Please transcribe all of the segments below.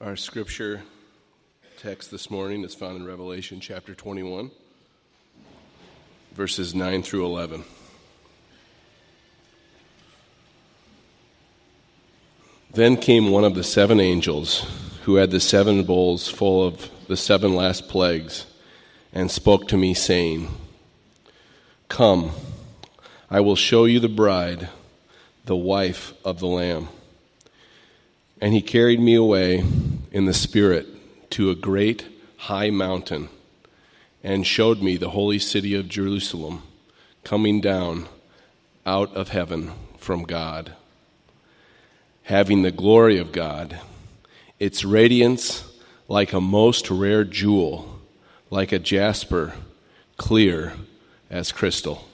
Our scripture text this morning is found in Revelation chapter 21, verses 9 through 11. Then came one of the seven angels who had the seven bowls full of the seven last plagues and spoke to me, saying, Come, I will show you the bride, the wife of the Lamb. And he carried me away in the Spirit to a great high mountain and showed me the holy city of Jerusalem coming down out of heaven from God, having the glory of God, its radiance like a most rare jewel, like a jasper, clear as crystal.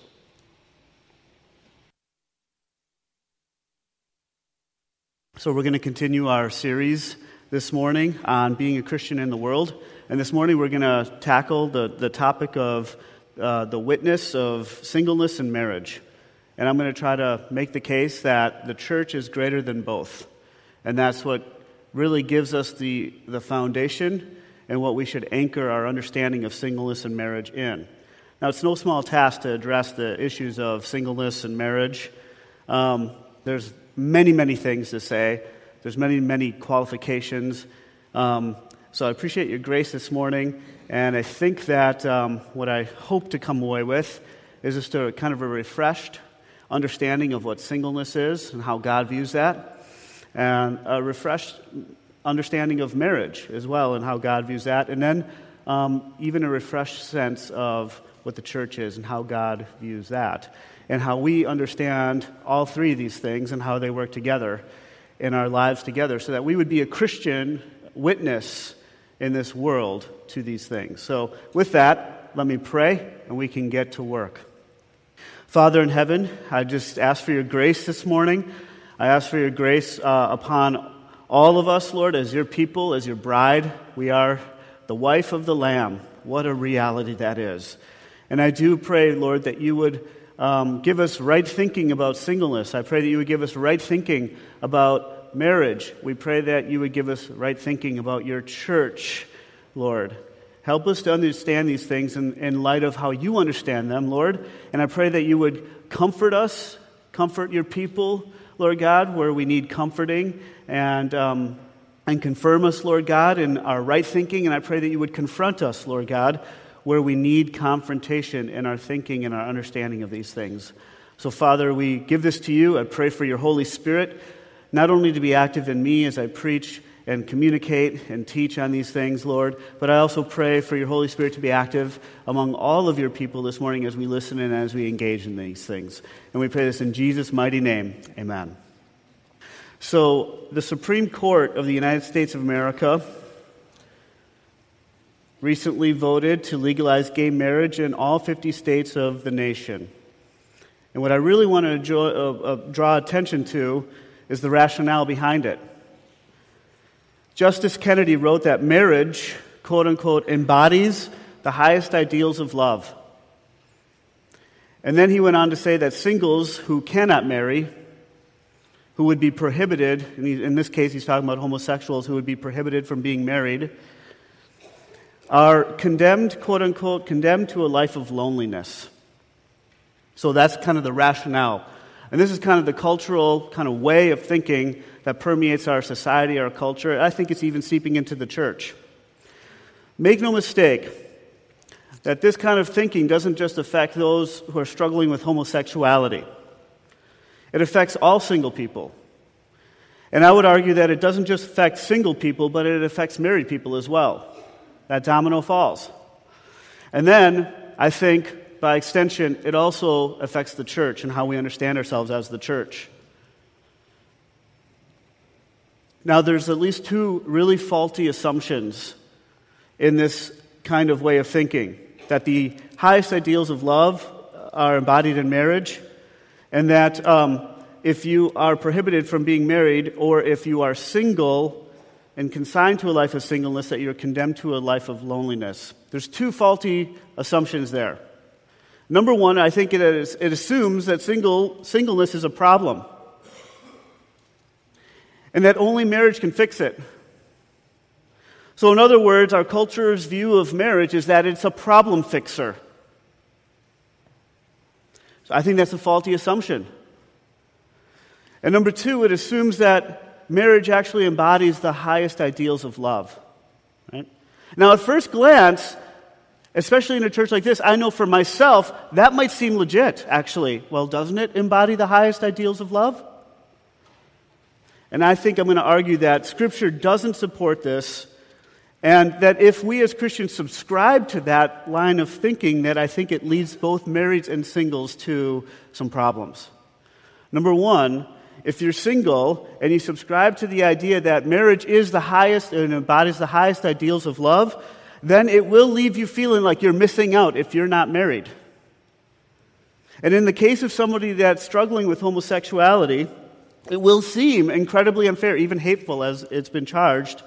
So, we're going to continue our series this morning on being a Christian in the world. And this morning, we're going to tackle the, the topic of uh, the witness of singleness and marriage. And I'm going to try to make the case that the church is greater than both. And that's what really gives us the, the foundation and what we should anchor our understanding of singleness and marriage in. Now, it's no small task to address the issues of singleness and marriage. Um, there's many, many things to say. There's many, many qualifications. Um, so I appreciate your grace this morning. And I think that um, what I hope to come away with is just a kind of a refreshed understanding of what singleness is and how God views that, and a refreshed understanding of marriage as well and how God views that, and then um, even a refreshed sense of what the church is and how God views that and how we understand all three of these things and how they work together in our lives together so that we would be a Christian witness in this world to these things. So, with that, let me pray and we can get to work. Father in heaven, I just ask for your grace this morning. I ask for your grace uh, upon all of us, Lord, as your people, as your bride. We are the wife of the Lamb. What a reality that is. And I do pray, Lord, that you would um, give us right thinking about singleness. I pray that you would give us right thinking about marriage. We pray that you would give us right thinking about your church, Lord. Help us to understand these things in, in light of how you understand them, Lord. And I pray that you would comfort us, comfort your people, Lord God, where we need comforting, and, um, and confirm us, Lord God, in our right thinking. And I pray that you would confront us, Lord God, where we need confrontation in our thinking and our understanding of these things. So, Father, we give this to you. I pray for your Holy Spirit, not only to be active in me as I preach and communicate and teach on these things, Lord, but I also pray for your Holy Spirit to be active among all of your people this morning as we listen and as we engage in these things. And we pray this in Jesus' mighty name. Amen. So, the Supreme Court of the United States of America recently voted to legalize gay marriage in all 50 states of the nation. And what I really want to draw, uh, uh, draw attention to is the rationale behind it. Justice Kennedy wrote that marriage, quote unquote, embodies the highest ideals of love. And then he went on to say that singles who cannot marry, who would be prohibited, in this case he's talking about homosexuals who would be prohibited from being married, are condemned, quote unquote, condemned to a life of loneliness. So that's kind of the rationale. And this is kind of the cultural kind of way of thinking that permeates our society, our culture. I think it's even seeping into the church. Make no mistake that this kind of thinking doesn't just affect those who are struggling with homosexuality, it affects all single people. And I would argue that it doesn't just affect single people, but it affects married people as well that domino falls. And then I think by extension, it also affects the church and how we understand ourselves as the church. Now, there's at least two really faulty assumptions in this kind of way of thinking that the highest ideals of love are embodied in marriage, and that um, if you are prohibited from being married or if you are single, and consigned to a life of singleness that you're condemned to a life of loneliness. There's two faulty assumptions there. Number one, I think it, is, it assumes that single, singleness is a problem and that only marriage can fix it. So, in other words, our culture's view of marriage is that it's a problem fixer. So I think that's a faulty assumption. And number two, it assumes that marriage actually embodies the highest ideals of love. Right? Now, at first glance, especially in a church like this, I know for myself that might seem legit, actually. Well, doesn't it embody the highest ideals of love? And I think I'm going to argue that Scripture doesn't support this, and that if we as Christians subscribe to that line of thinking, that I think it leads both marrieds and singles to some problems. Number one, if you're single and you subscribe to the idea that marriage is the highest and embodies the highest ideals of love, then it will leave you feeling like you're missing out if you're not married. And in the case of somebody that's struggling with homosexuality, it will seem incredibly unfair, even hateful as it's been charged,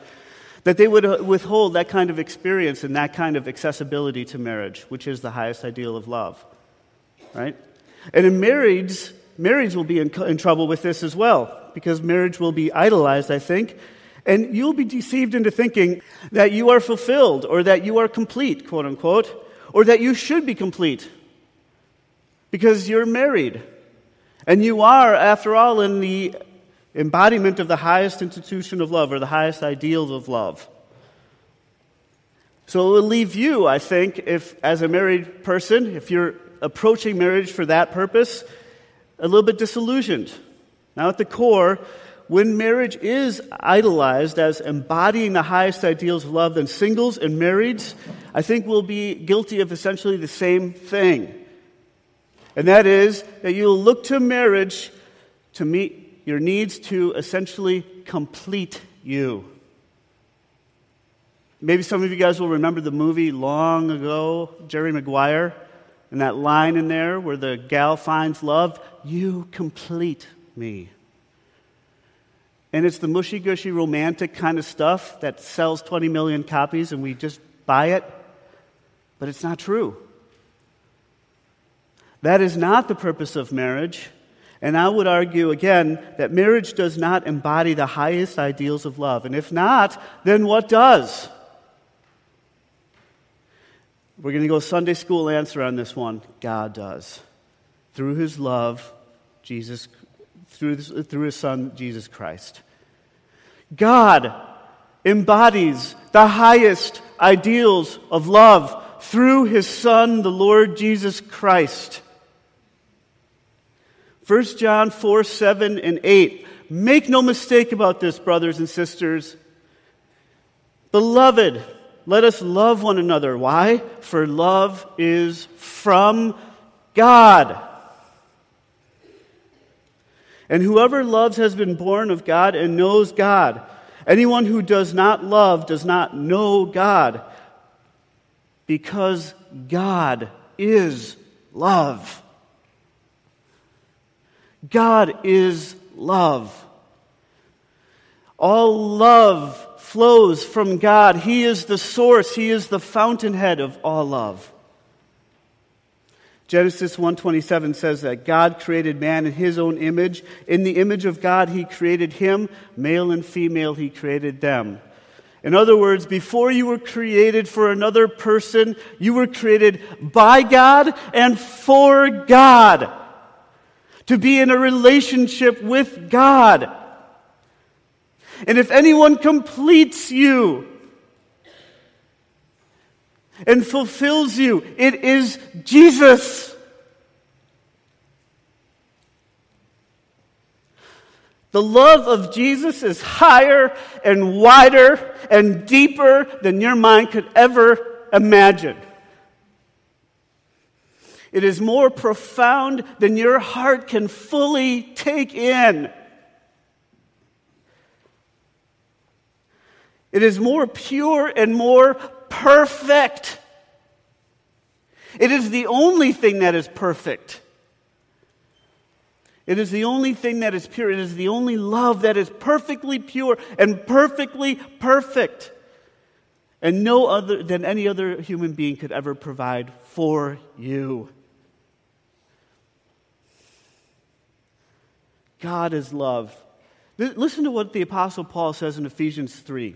that they would uh, withhold that kind of experience and that kind of accessibility to marriage, which is the highest ideal of love. Right? And in marriage, marriage will be in, in trouble with this as well, because marriage will be idolized, I think. And you'll be deceived into thinking that you are fulfilled or that you are complete, quote unquote, or that you should be complete because you're married. And you are, after all, in the embodiment of the highest institution of love or the highest ideals of love. So it will leave you, I think, if as a married person, if you're approaching marriage for that purpose, a little bit disillusioned. Now, at the core, when marriage is idolized as embodying the highest ideals of love, then singles and marrieds, I think, will be guilty of essentially the same thing. And that is that you'll look to marriage to meet your needs to essentially complete you. Maybe some of you guys will remember the movie long ago, Jerry Maguire. And that line in there where the gal finds love, you complete me. And it's the mushy gushy romantic kind of stuff that sells 20 million copies and we just buy it. But it's not true. That is not the purpose of marriage. And I would argue again that marriage does not embody the highest ideals of love. And if not, then what does? We're going to go Sunday school answer on this one. God does. Through his love, Jesus, through, through his son, Jesus Christ. God embodies the highest ideals of love through his son, the Lord Jesus Christ. 1 John 4 7 and 8. Make no mistake about this, brothers and sisters. Beloved, let us love one another. Why? For love is from God. And whoever loves has been born of God and knows God. Anyone who does not love does not know God, because God is love. God is love. All love flows from God. He is the source, He is the fountainhead of all love. Genesis 1:27 says that God created man in his own image. In the image of God he created him, male and female he created them. In other words, before you were created for another person, you were created by God and for God. To be in a relationship with God. And if anyone completes you and fulfills you, it is Jesus. The love of Jesus is higher and wider and deeper than your mind could ever imagine. It is more profound than your heart can fully take in. It is more pure and more perfect. It is the only thing that is perfect. It is the only thing that is pure. It is the only love that is perfectly pure and perfectly perfect. And no other than any other human being could ever provide for you. God is love. Listen to what the Apostle Paul says in Ephesians 3.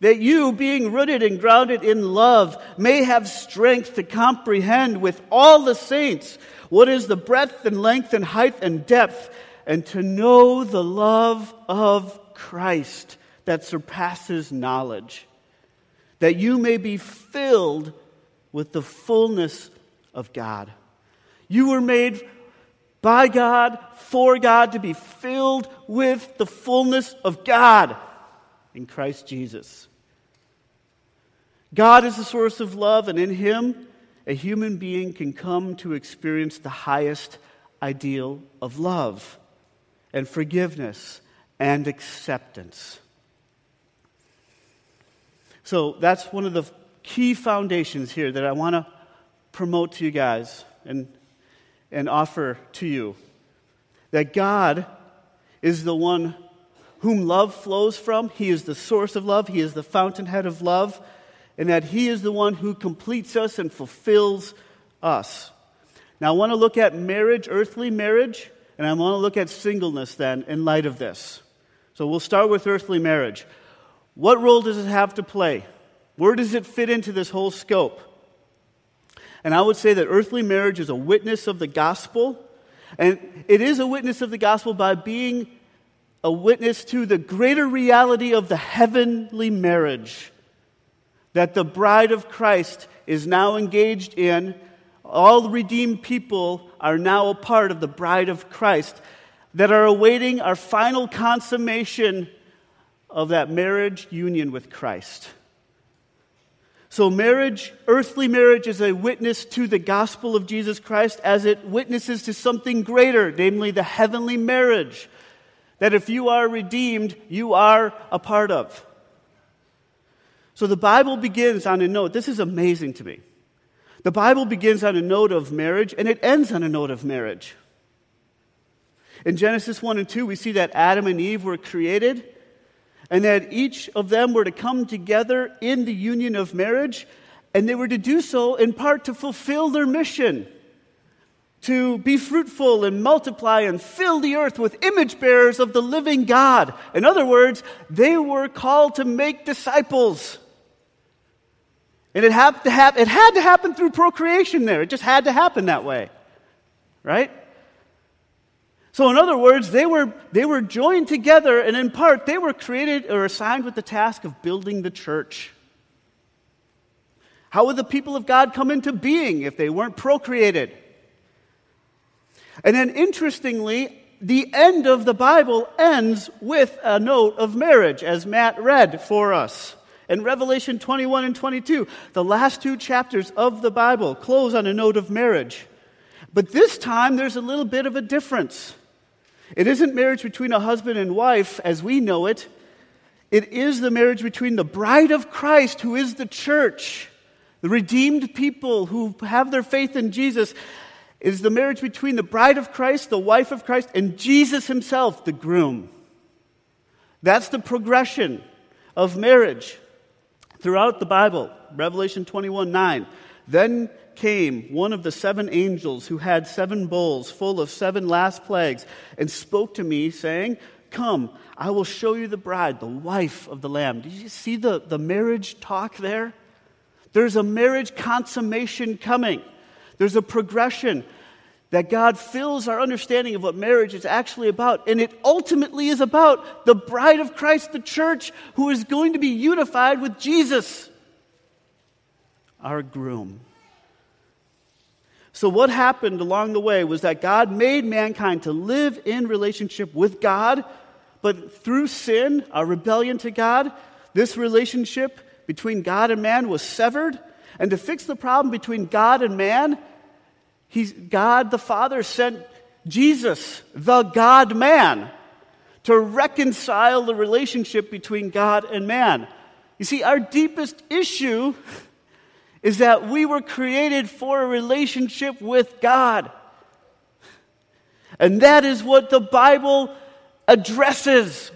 that you, being rooted and grounded in love, may have strength to comprehend with all the saints what is the breadth and length and height and depth, and to know the love of Christ that surpasses knowledge, that you may be filled with the fullness of God. You were made by God, for God, to be filled with the fullness of God in Christ Jesus. God is the source of love, and in Him, a human being can come to experience the highest ideal of love and forgiveness and acceptance. So that's one of the key foundations here that I want to promote to you guys and, and offer to you. That God is the one whom love flows from. He is the source of love. He is the fountainhead of love. And that He is the one who completes us and fulfills us. Now, I want to look at marriage, earthly marriage, and I want to look at singleness then in light of this. So we'll start with earthly marriage. What role does it have to play? Where does it fit into this whole scope? And I would say that earthly marriage is a witness of the gospel. And it is a witness of the gospel by being a witness to the greater reality of the heavenly marriage that the bride of Christ is now engaged in. All redeemed people are now a part of the bride of Christ that are awaiting our final consummation of that marriage union with Christ. So, marriage, earthly marriage, is a witness to the gospel of Jesus Christ as it witnesses to something greater, namely the heavenly marriage that if you are redeemed, you are a part of. So the Bible begins on a note. This is amazing to me. The Bible begins on a note of marriage and it ends on a note of marriage. In Genesis 1 and 2, we see that Adam and Eve were created and that each of them were to come together in the union of marriage, and they were to do so in part to fulfill their mission to be fruitful and multiply and fill the earth with image bearers of the living God. In other words, they were called to make disciples. And it had to, have, it had to happen through procreation there. It just had to happen that way. Right? So, in other words, they were, they were joined together, and in part, they were created or assigned with the task of building the church. How would the people of God come into being if they weren't procreated? And then, interestingly, the end of the Bible ends with a note of marriage, as Matt read for us. In Revelation 21 and 22, the last two chapters of the Bible close on a note of marriage. But this time, there's a little bit of a difference. It isn't marriage between a husband and wife as we know it, it is the marriage between the bride of Christ, who is the church, the redeemed people who have their faith in Jesus. Is the marriage between the bride of Christ, the wife of Christ, and Jesus himself, the groom. That's the progression of marriage throughout the Bible. Revelation 21 9. Then came one of the seven angels who had seven bowls full of seven last plagues and spoke to me, saying, Come, I will show you the bride, the wife of the Lamb. Did you see the, the marriage talk there? There's a marriage consummation coming, there's a progression that God fills our understanding of what marriage is actually about. And it ultimately is about the bride of Christ, the church, who is going to be unified with Jesus, our groom. So, what happened along the way was that God made mankind to live in relationship with God, but through sin, our rebellion to God, this relationship between God and man was severed. And to fix the problem between God and man, He's, God the Father sent Jesus, the God man, to reconcile the relationship between God and man. You see, our deepest issue is that we were created for a relationship with God. And that is what the Bible addresses.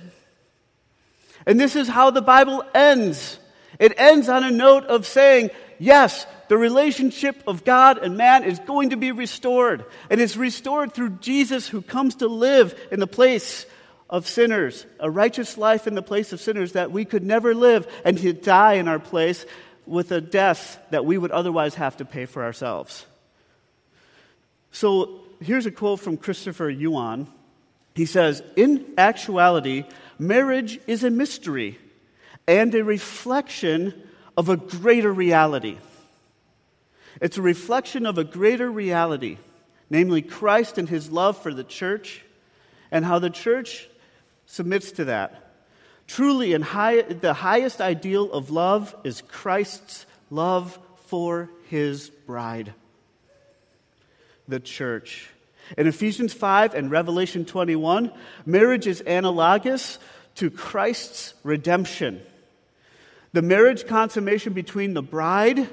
And this is how the Bible ends. It ends on a note of saying, yes, the relationship of God and man is going to be restored. And it's restored through Jesus who comes to live in the place of sinners, a righteous life in the place of sinners that we could never live, and to die in our place with a death that we would otherwise have to pay for ourselves. So here's a quote from Christopher Yuan. He says, In actuality, marriage is a mystery and a reflection of a greater reality. It's a reflection of a greater reality, namely Christ and his love for the church, and how the church submits to that. Truly, in high, the highest ideal of love is Christ's love for his bride, the church. In Ephesians 5 and Revelation 21, marriage is analogous to Christ's redemption. The marriage consummation between the bride,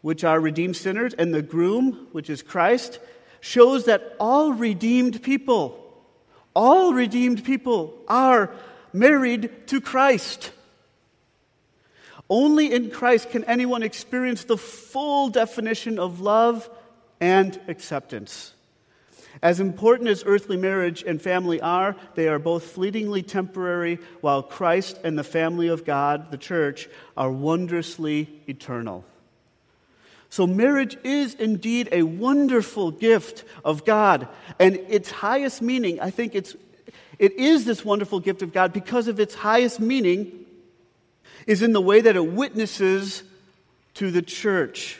which are redeemed sinners, and the groom, which is Christ, shows that all redeemed people, all redeemed people are married to Christ. Only in Christ can anyone experience the full definition of love and acceptance. As important as earthly marriage and family are, they are both fleetingly temporary, while Christ and the family of God, the church, are wondrously eternal. So, marriage is indeed a wonderful gift of God. And its highest meaning, I think it's, it is this wonderful gift of God because of its highest meaning, is in the way that it witnesses to the church.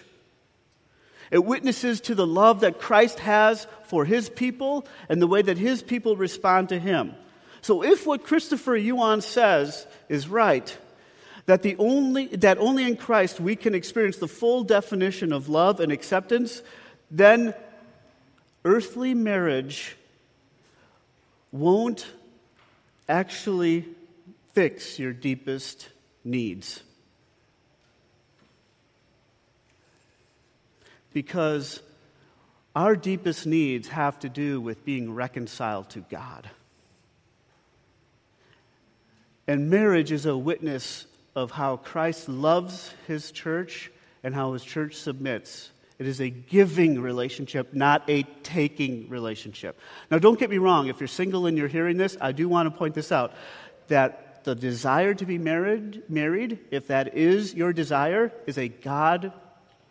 It witnesses to the love that Christ has for his people and the way that his people respond to him. So, if what Christopher Yuan says is right, that, the only, that only in Christ we can experience the full definition of love and acceptance, then earthly marriage won't actually fix your deepest needs. because our deepest needs have to do with being reconciled to God. And marriage is a witness of how Christ loves his church and how his church submits. It is a giving relationship, not a taking relationship. Now, don't get me wrong. If you're single and you're hearing this, I do want to point this out that the desire to be married, married, if that is your desire, is a God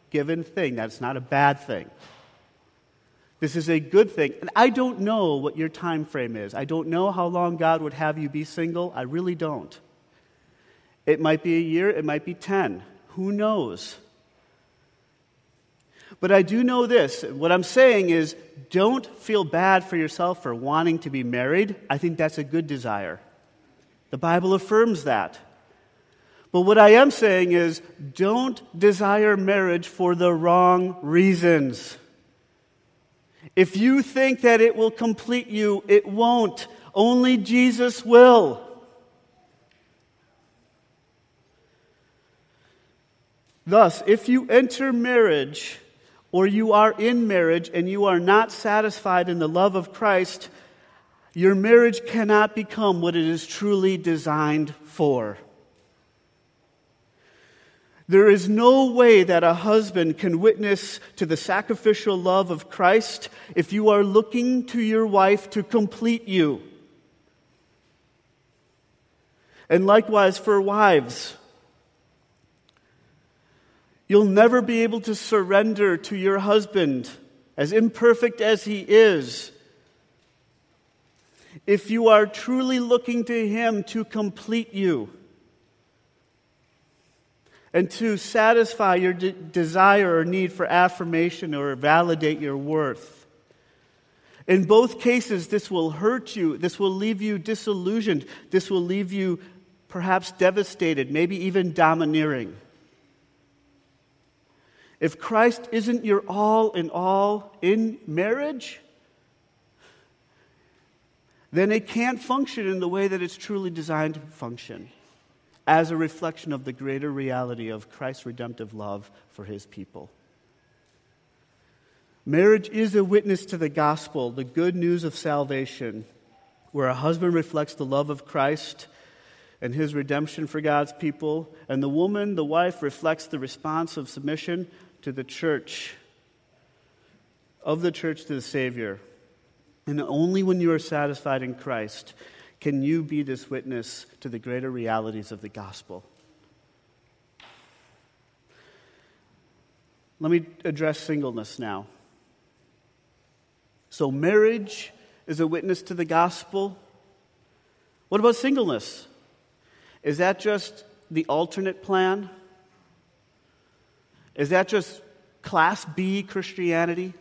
given thing. That's not a bad thing. This is a good thing. And I don't know what your time frame is. I don't know how long God would have you be single. I really don't. It might be a year, it might be 10. Who knows? But I do know this. What I'm saying is don't feel bad for yourself for wanting to be married. I think that's a good desire. The Bible affirms that. But what I am saying is don't desire marriage for the wrong reasons. If you think that it will complete you, it won't. Only Jesus will. Thus, if you enter marriage or you are in marriage and you are not satisfied in the love of Christ, your marriage cannot become what it is truly designed for. There is no way that a husband can witness to the sacrificial love of Christ if you are looking to your wife to complete you. And likewise for wives. You'll never be able to surrender to your husband, as imperfect as he is, if you are truly looking to him to complete you and to satisfy your de- desire or need for affirmation or validate your worth. In both cases, this will hurt you. This will leave you disillusioned. This will leave you perhaps devastated, maybe even domineering. If Christ isn't your all in all in marriage, then it can't function in the way that it's truly designed to function. As a reflection of the greater reality of Christ's redemptive love for his people. Marriage is a witness to the gospel, the good news of salvation, where a husband reflects the love of Christ and his redemption for God's people, and the woman, the wife, reflects the response of submission to the church, of the church to the Savior. And only when you are satisfied in Christ can you be this witness to the greater realities of the gospel. Let me address singleness now. So, marriage is a witness to the gospel. What about singleness? Is that just the alternate plan? Is that just class B Christianity?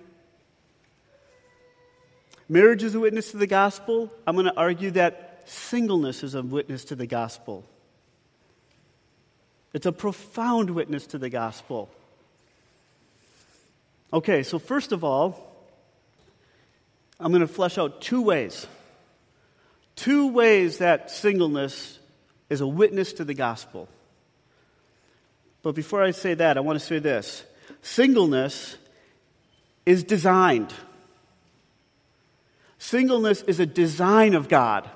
Marriage is a witness to the gospel. I'm going to argue that singleness is a witness to the gospel. It's a profound witness to the gospel. Okay, so first of all, I'm going to flesh out two ways. Two ways that singleness is a witness to the gospel. But before I say that, I want to say this singleness is designed. Singleness is a design of God.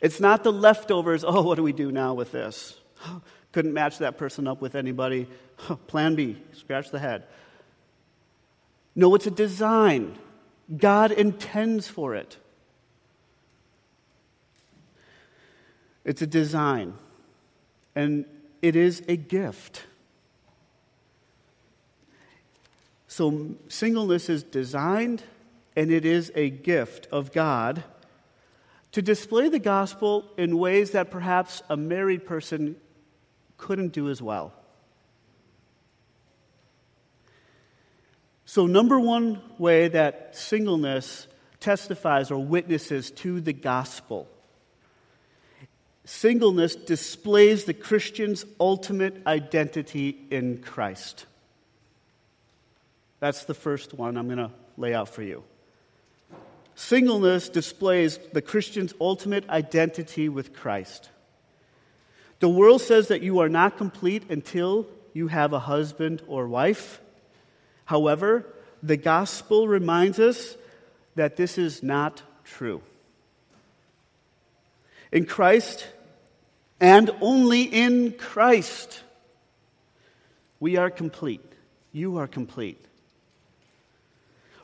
It's not the leftovers, oh, what do we do now with this? Couldn't match that person up with anybody. Plan B, scratch the head. No, it's a design. God intends for it. It's a design, and it is a gift. So, singleness is designed and it is a gift of God to display the gospel in ways that perhaps a married person couldn't do as well. So, number one way that singleness testifies or witnesses to the gospel singleness displays the Christian's ultimate identity in Christ. That's the first one I'm going to lay out for you. Singleness displays the Christian's ultimate identity with Christ. The world says that you are not complete until you have a husband or wife. However, the gospel reminds us that this is not true. In Christ, and only in Christ, we are complete. You are complete.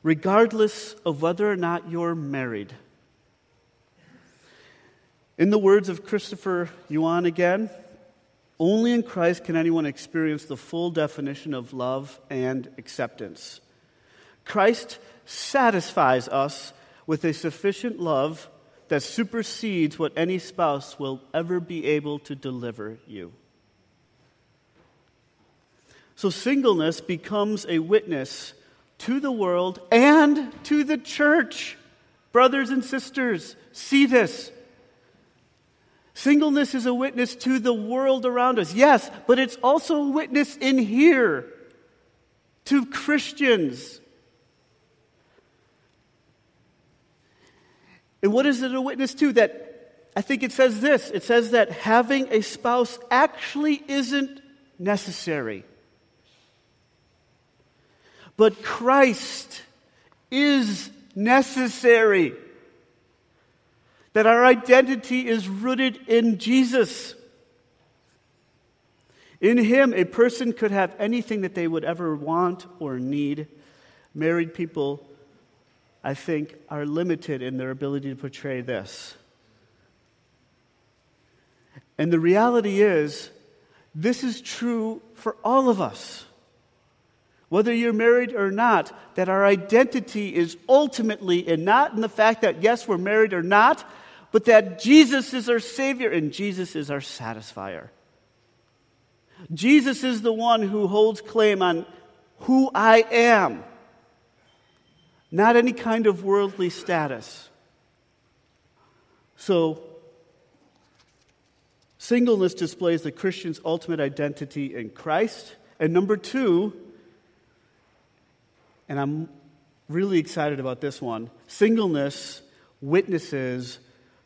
Regardless of whether or not you're married. In the words of Christopher Yuan again, only in Christ can anyone experience the full definition of love and acceptance. Christ satisfies us with a sufficient love that supersedes what any spouse will ever be able to deliver you. So, singleness becomes a witness to the world and to the church. Brothers and sisters, see this. Singleness is a witness to the world around us, yes, but it's also a witness in here to Christians. And what is it a witness to? That I think it says this it says that having a spouse actually isn't necessary. But Christ is necessary that our identity is rooted in Jesus. In Him, a person could have anything that they would ever want or need. Married people, I think, are limited in their ability to portray this. And the reality is, this is true for all of us. Whether you're married or not, that our identity is ultimately and not in the fact that, yes, we're married or not, but that Jesus is our Savior and Jesus is our satisfier. Jesus is the one who holds claim on who I am, not any kind of worldly status. So, singleness displays the Christian's ultimate identity in Christ. And number two, and I'm really excited about this one singleness witnesses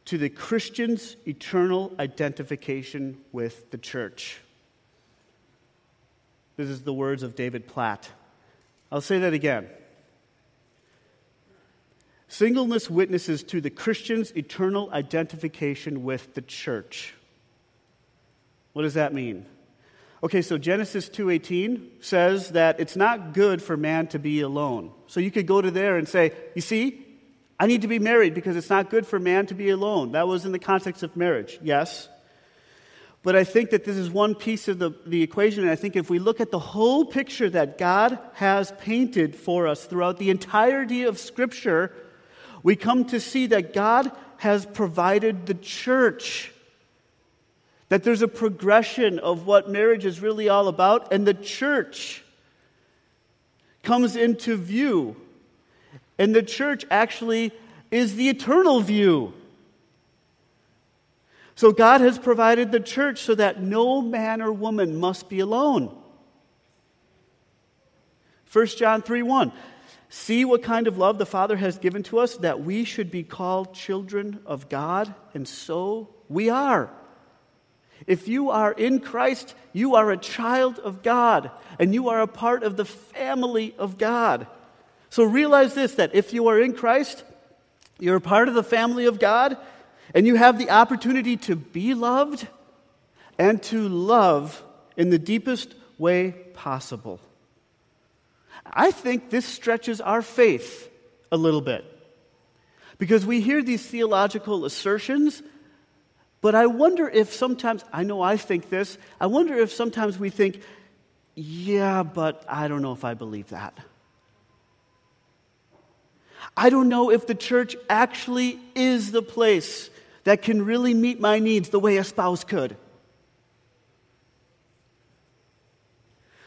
to the Christian's eternal identification with the church. This is the words of David Platt. I'll say that again. Singleness witnesses to the Christian's eternal identification with the church. What does that mean? Okay, so Genesis 2:18 says that it's not good for man to be alone. So you could go to there and say, "You see, I need to be married because it's not good for man to be alone." That was in the context of marriage. Yes. But I think that this is one piece of the, the equation. And I think if we look at the whole picture that God has painted for us throughout the entirety of Scripture, we come to see that God has provided the church. That there's a progression of what marriage is really all about, and the church comes into view. And the church actually is the eternal view. So God has provided the church so that no man or woman must be alone. 1 John 3 1. See what kind of love the Father has given to us that we should be called children of God, and so we are. If you are in Christ, you are a child of God, and you are a part of the family of God. So realize this that if you are in Christ, you're a part of the family of God, and you have the opportunity to be loved and to love in the deepest way possible. I think this stretches our faith a little bit. Because we hear these theological assertions, but I wonder if sometimes, I know I think this, I wonder if sometimes we think, yeah, but I don't know if I believe that. I don't know if the church actually is the place that can really meet my needs the way a spouse could.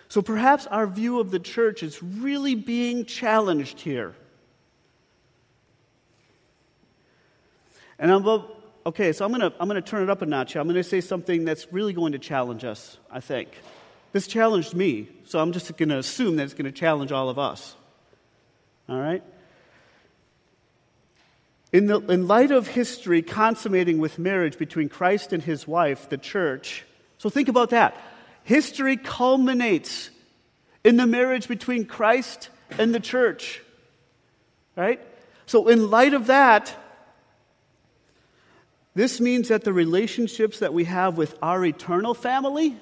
So perhaps our view of the church is really being challenged here. And I'm okay, so I'm going to I'm going to turn it up a notch. I'm going to say something that's really going to challenge us, I think. This challenged me, so I'm just going to assume that it's going to challenge all of us. All right? In, the, in light of history consummating with marriage between Christ and his wife, the church, so think about that. History culminates in the marriage between Christ and the church. Right? So, in light of that, this means that the relationships that we have with our eternal family,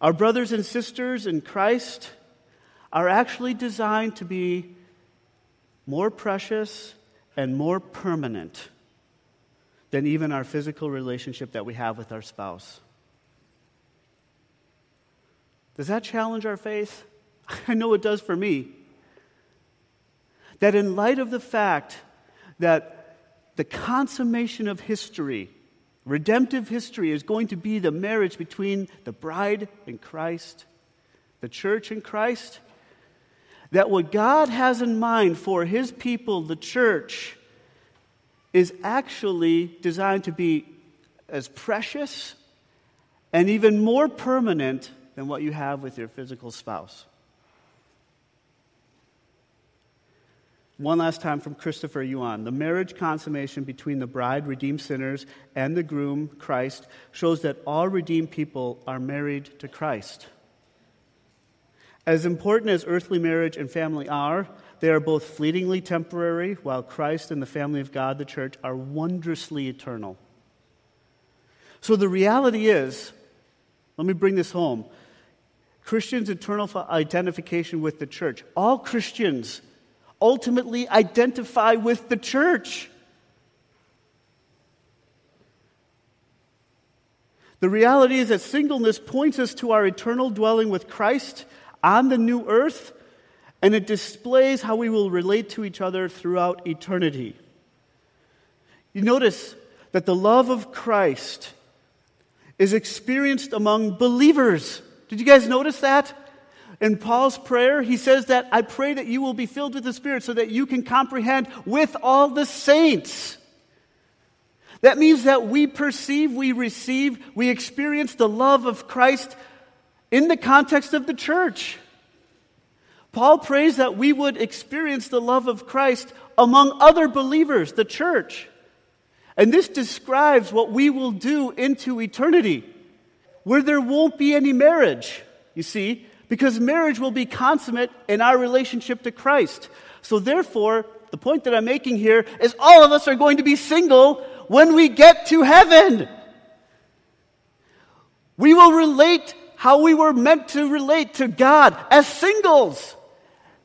our brothers and sisters in Christ, are actually designed to be more precious and more permanent than even our physical relationship that we have with our spouse. Does that challenge our faith? I know it does for me. That in light of the fact that the consummation of history, redemptive history, is going to be the marriage between the bride and Christ, the church and Christ, that what God has in mind for his people, the church, is actually designed to be as precious and even more permanent than what you have with your physical spouse. One last time from Christopher Yuan. The marriage consummation between the bride, redeemed sinners, and the groom, Christ, shows that all redeemed people are married to Christ. As important as earthly marriage and family are, they are both fleetingly temporary, while Christ and the family of God, the church, are wondrously eternal. So the reality is, let me bring this home Christians' eternal identification with the church. All Christians ultimately identify with the church. The reality is that singleness points us to our eternal dwelling with Christ on the new earth and it displays how we will relate to each other throughout eternity. You notice that the love of Christ is experienced among believers. Did you guys notice that? In Paul's prayer, he says that I pray that you will be filled with the Spirit so that you can comprehend with all the saints. That means that we perceive, we receive, we experience the love of Christ in the context of the church. Paul prays that we would experience the love of Christ among other believers, the church. And this describes what we will do into eternity, where there won't be any marriage, you see, because marriage will be consummate in our relationship to Christ. So, therefore, the point that I'm making here is all of us are going to be single when we get to heaven. We will relate how we were meant to relate to God as singles.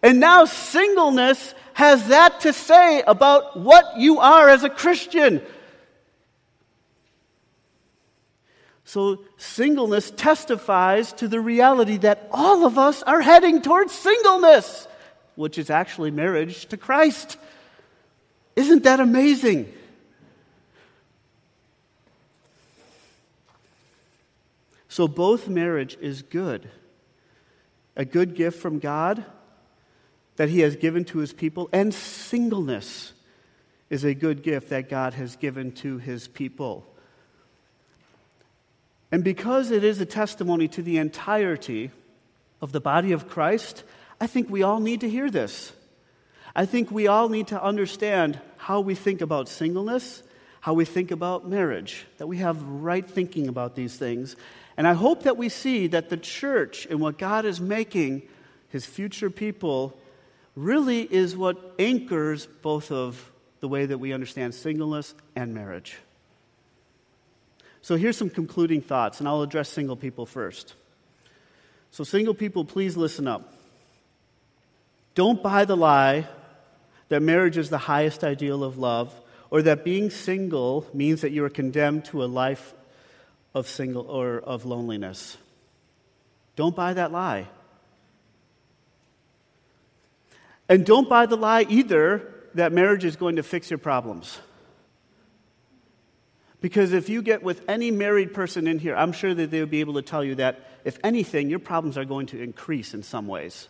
And now, singleness has that to say about what you are as a Christian. So, singleness testifies to the reality that all of us are heading towards singleness, which is actually marriage to Christ. Isn't that amazing? So, both marriage is good a good gift from God that He has given to His people, and singleness is a good gift that God has given to His people. And because it is a testimony to the entirety of the body of Christ, I think we all need to hear this. I think we all need to understand how we think about singleness, how we think about marriage, that we have right thinking about these things. And I hope that we see that the church and what God is making his future people really is what anchors both of the way that we understand singleness and marriage. So here's some concluding thoughts, and I'll address single people first. So, single people, please listen up. Don't buy the lie that marriage is the highest ideal of love, or that being single means that you are condemned to a life of single or of loneliness. Don't buy that lie. And don't buy the lie either that marriage is going to fix your problems. Because if you get with any married person in here, I'm sure that they would be able to tell you that, if anything, your problems are going to increase in some ways.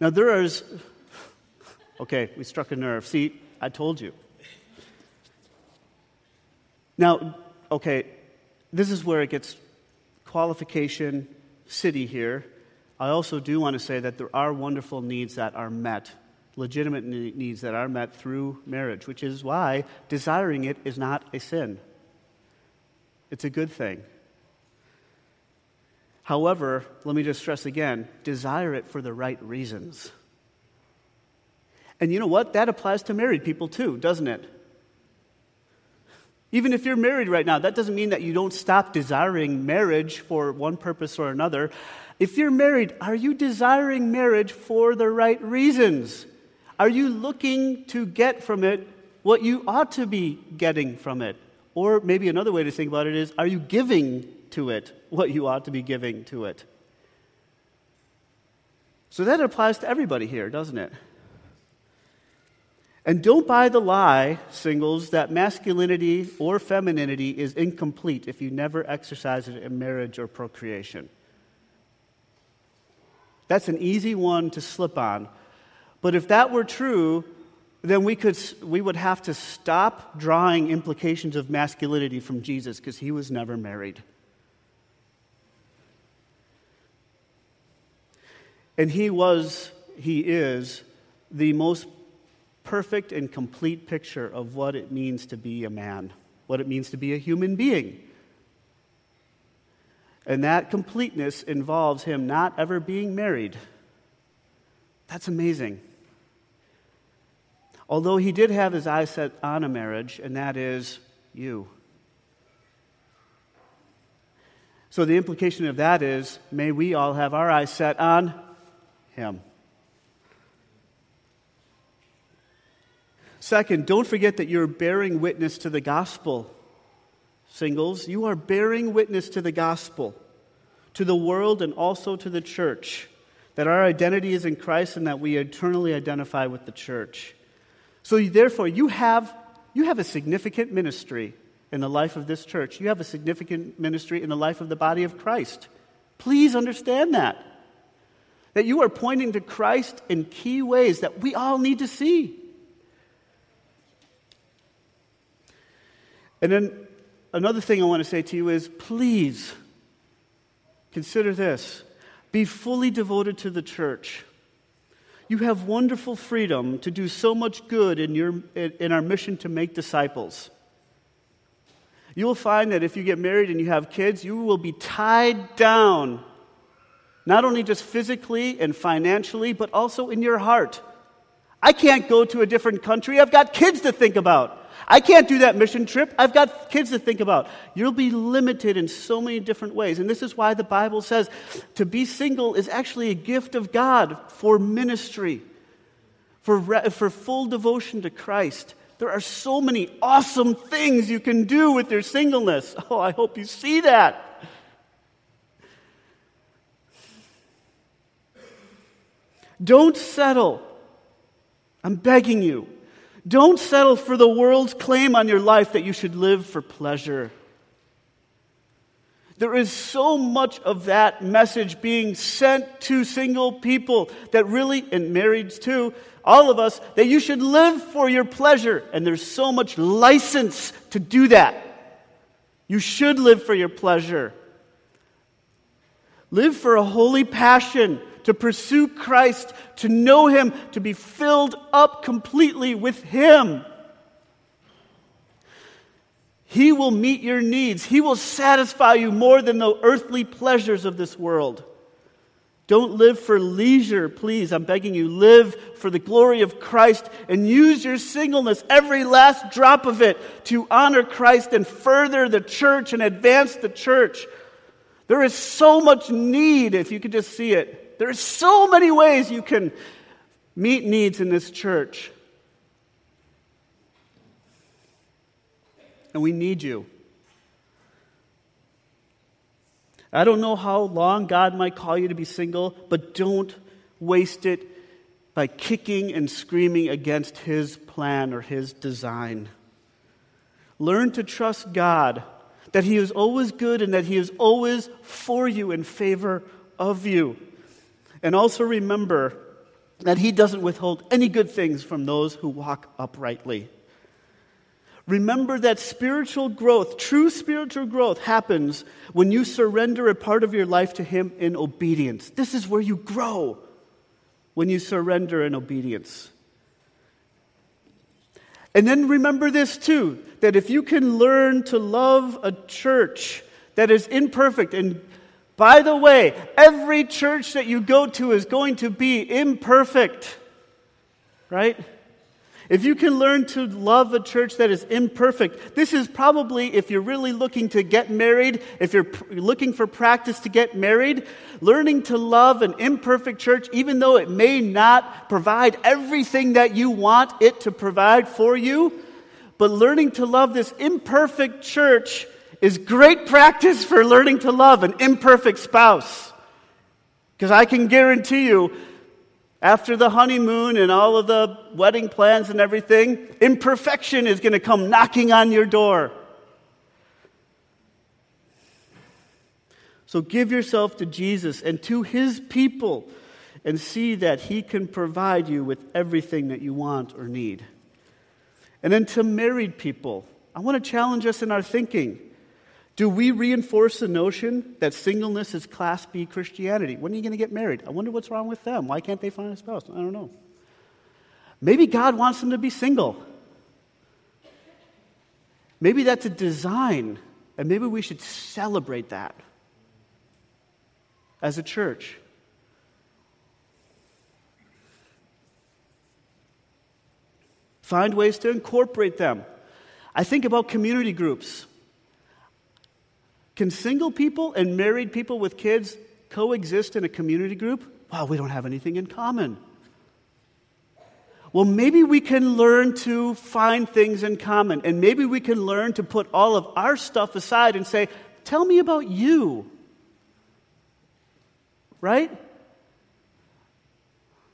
Now, there is. Okay, we struck a nerve. See, I told you. Now, okay, this is where it gets qualification city here. I also do want to say that there are wonderful needs that are met legitimate needs that are met through marriage, which is why desiring it is not a sin. It's a good thing. However, let me just stress again desire it for the right reasons. And you know what? That applies to married people too, doesn't it? Even if you're married right now, that doesn't mean that you don't stop desiring marriage for one purpose or another. If you're married, are you desiring marriage for the right reasons? Are you looking to get from it what you ought to be getting from it? Or maybe another way to think about it is are you giving to it what you ought to be giving to it? So that applies to everybody here, doesn't it? And don't buy the lie, singles, that masculinity or femininity is incomplete if you never exercise it in marriage or procreation. That's an easy one to slip on but if that were true, then we, could, we would have to stop drawing implications of masculinity from Jesus because he was never married. And he was, he is, the most perfect and complete picture of what it means to be a man, what it means to be a human being. And that completeness involves him not ever being married. That's amazing. Although he did have his eyes set on a marriage, and that is you. So the implication of that is may we all have our eyes set on him. Second, don't forget that you're bearing witness to the gospel. Singles, you are bearing witness to the gospel, to the world, and also to the church. That our identity is in Christ and that we eternally identify with the church. So, therefore, you have, you have a significant ministry in the life of this church. You have a significant ministry in the life of the body of Christ. Please understand that. That you are pointing to Christ in key ways that we all need to see. And then another thing I want to say to you is please consider this be fully devoted to the church. You have wonderful freedom to do so much good in, your, in our mission to make disciples. You will find that if you get married and you have kids, you will be tied down, not only just physically and financially, but also in your heart. I can't go to a different country. I've got kids to think about. I can't do that mission trip. I've got kids to think about. You'll be limited in so many different ways. And this is why the Bible says to be single is actually a gift of God for ministry, for, for full devotion to Christ. There are so many awesome things you can do with your singleness. Oh, I hope you see that. Don't settle. I'm begging you. Don't settle for the world's claim on your life that you should live for pleasure. There is so much of that message being sent to single people that really, and marrieds too, all of us, that you should live for your pleasure. And there's so much license to do that. You should live for your pleasure. Live for a holy passion to pursue Christ, to know Him, to be filled up completely with Him. He will meet your needs. He will satisfy you more than the earthly pleasures of this world. Don't live for leisure, please. I'm begging you. Live for the glory of Christ and use your singleness, every last drop of it, to honor Christ and further the church and advance the church. There is so much need, if you could just see it. There are so many ways you can meet needs in this church. and we need you. I don't know how long God might call you to be single, but don't waste it by kicking and screaming against His plan or His design. Learn to trust God, that He is always good and that He is always for you in favor of you. And also remember that He doesn't withhold any good things from those who walk uprightly. Remember that spiritual growth, true spiritual growth, happens when you surrender a part of your life to Him in obedience. This is where you grow when you surrender in obedience. And then remember this too that if you can learn to love a church that is imperfect, and by the way, every church that you go to is going to be imperfect, right? If you can learn to love a church that is imperfect, this is probably, if you're really looking to get married, if you're pr- looking for practice to get married, learning to love an imperfect church, even though it may not provide everything that you want it to provide for you, but learning to love this imperfect church is great practice for learning to love an imperfect spouse. Because I can guarantee you, after the honeymoon and all of the wedding plans and everything, imperfection is going to come knocking on your door. So give yourself to Jesus and to his people and see that he can provide you with everything that you want or need. And then to married people, I want to challenge us in our thinking. Do we reinforce the notion that singleness is Class B Christianity? When are you going to get married? I wonder what's wrong with them. Why can't they find a spouse? I don't know. Maybe God wants them to be single. Maybe that's a design, and maybe we should celebrate that as a church. Find ways to incorporate them. I think about community groups. Can single people and married people with kids coexist in a community group? Wow, we don't have anything in common. Well, maybe we can learn to find things in common, and maybe we can learn to put all of our stuff aside and say, Tell me about you. Right?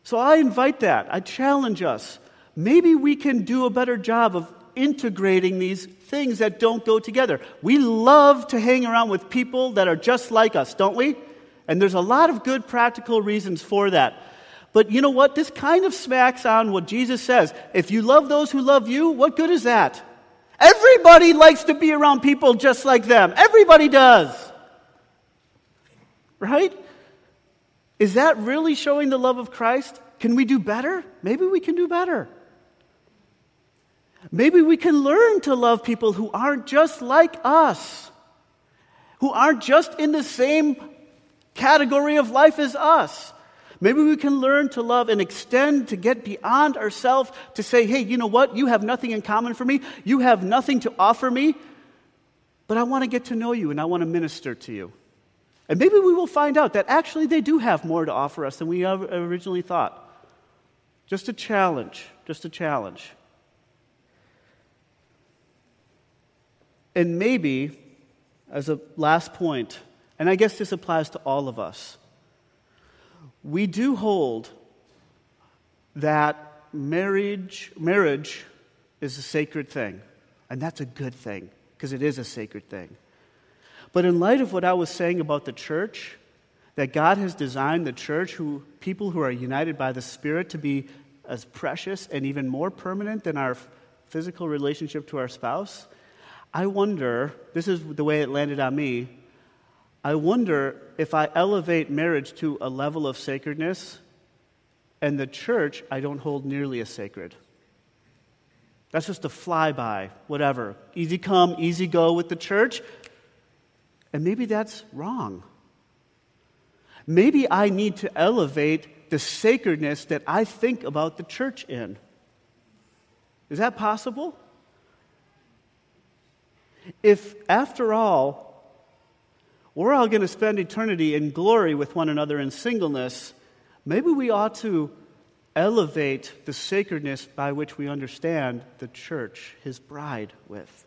So I invite that. I challenge us. Maybe we can do a better job of integrating these things that don't go together. We love to hang around with people that are just like us, don't we? And there's a lot of good practical reasons for that. But you know what? This kind of smacks on what Jesus says. If you love those who love you, what good is that? Everybody likes to be around people just like them. Everybody does. Right? Is that really showing the love of Christ? Can we do better? Maybe we can do better. Maybe we can learn to love people who aren't just like us, who aren't just in the same category of life as us. Maybe we can learn to love and extend to get beyond ourselves to say, hey, you know what? You have nothing in common for me. You have nothing to offer me. But I want to get to know you and I want to minister to you. And maybe we will find out that actually they do have more to offer us than we originally thought. Just a challenge, just a challenge. And maybe, as a last point, and I guess this applies to all of us, we do hold that marriage, marriage is a sacred thing. And that's a good thing, because it is a sacred thing. But in light of what I was saying about the church, that God has designed the church, who, people who are united by the Spirit, to be as precious and even more permanent than our physical relationship to our spouse, I wonder this is the way it landed on me I wonder if I elevate marriage to a level of sacredness and the church I don't hold nearly as sacred. That's just a flyby, whatever. Easy come, easy go with the church. And maybe that's wrong. Maybe I need to elevate the sacredness that I think about the church in. Is that possible? If, after all, we're all going to spend eternity in glory with one another in singleness, maybe we ought to elevate the sacredness by which we understand the church, his bride, with.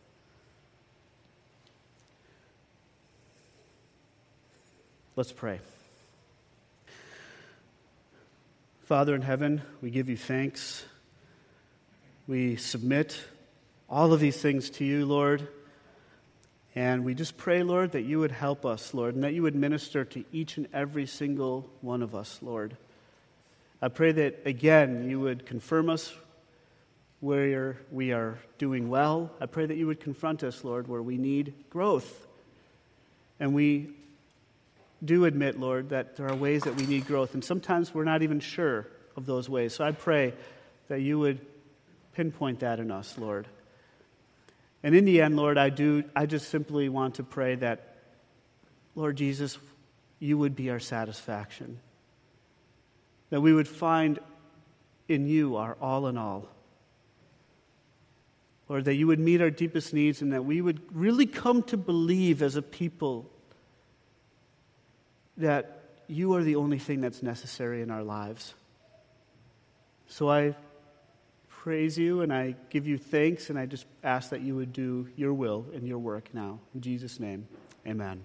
Let's pray. Father in heaven, we give you thanks. We submit all of these things to you, Lord. And we just pray, Lord, that you would help us, Lord, and that you would minister to each and every single one of us, Lord. I pray that, again, you would confirm us where we are doing well. I pray that you would confront us, Lord, where we need growth. And we do admit, Lord, that there are ways that we need growth, and sometimes we're not even sure of those ways. So I pray that you would pinpoint that in us, Lord. And in the end, Lord, I do I just simply want to pray that Lord Jesus, you would be our satisfaction. That we would find in you our all in all. Lord, that you would meet our deepest needs and that we would really come to believe as a people that you are the only thing that's necessary in our lives. So I praise you and I give you thanks, and I just ask that you would do your will and your work now. In Jesus' name, amen.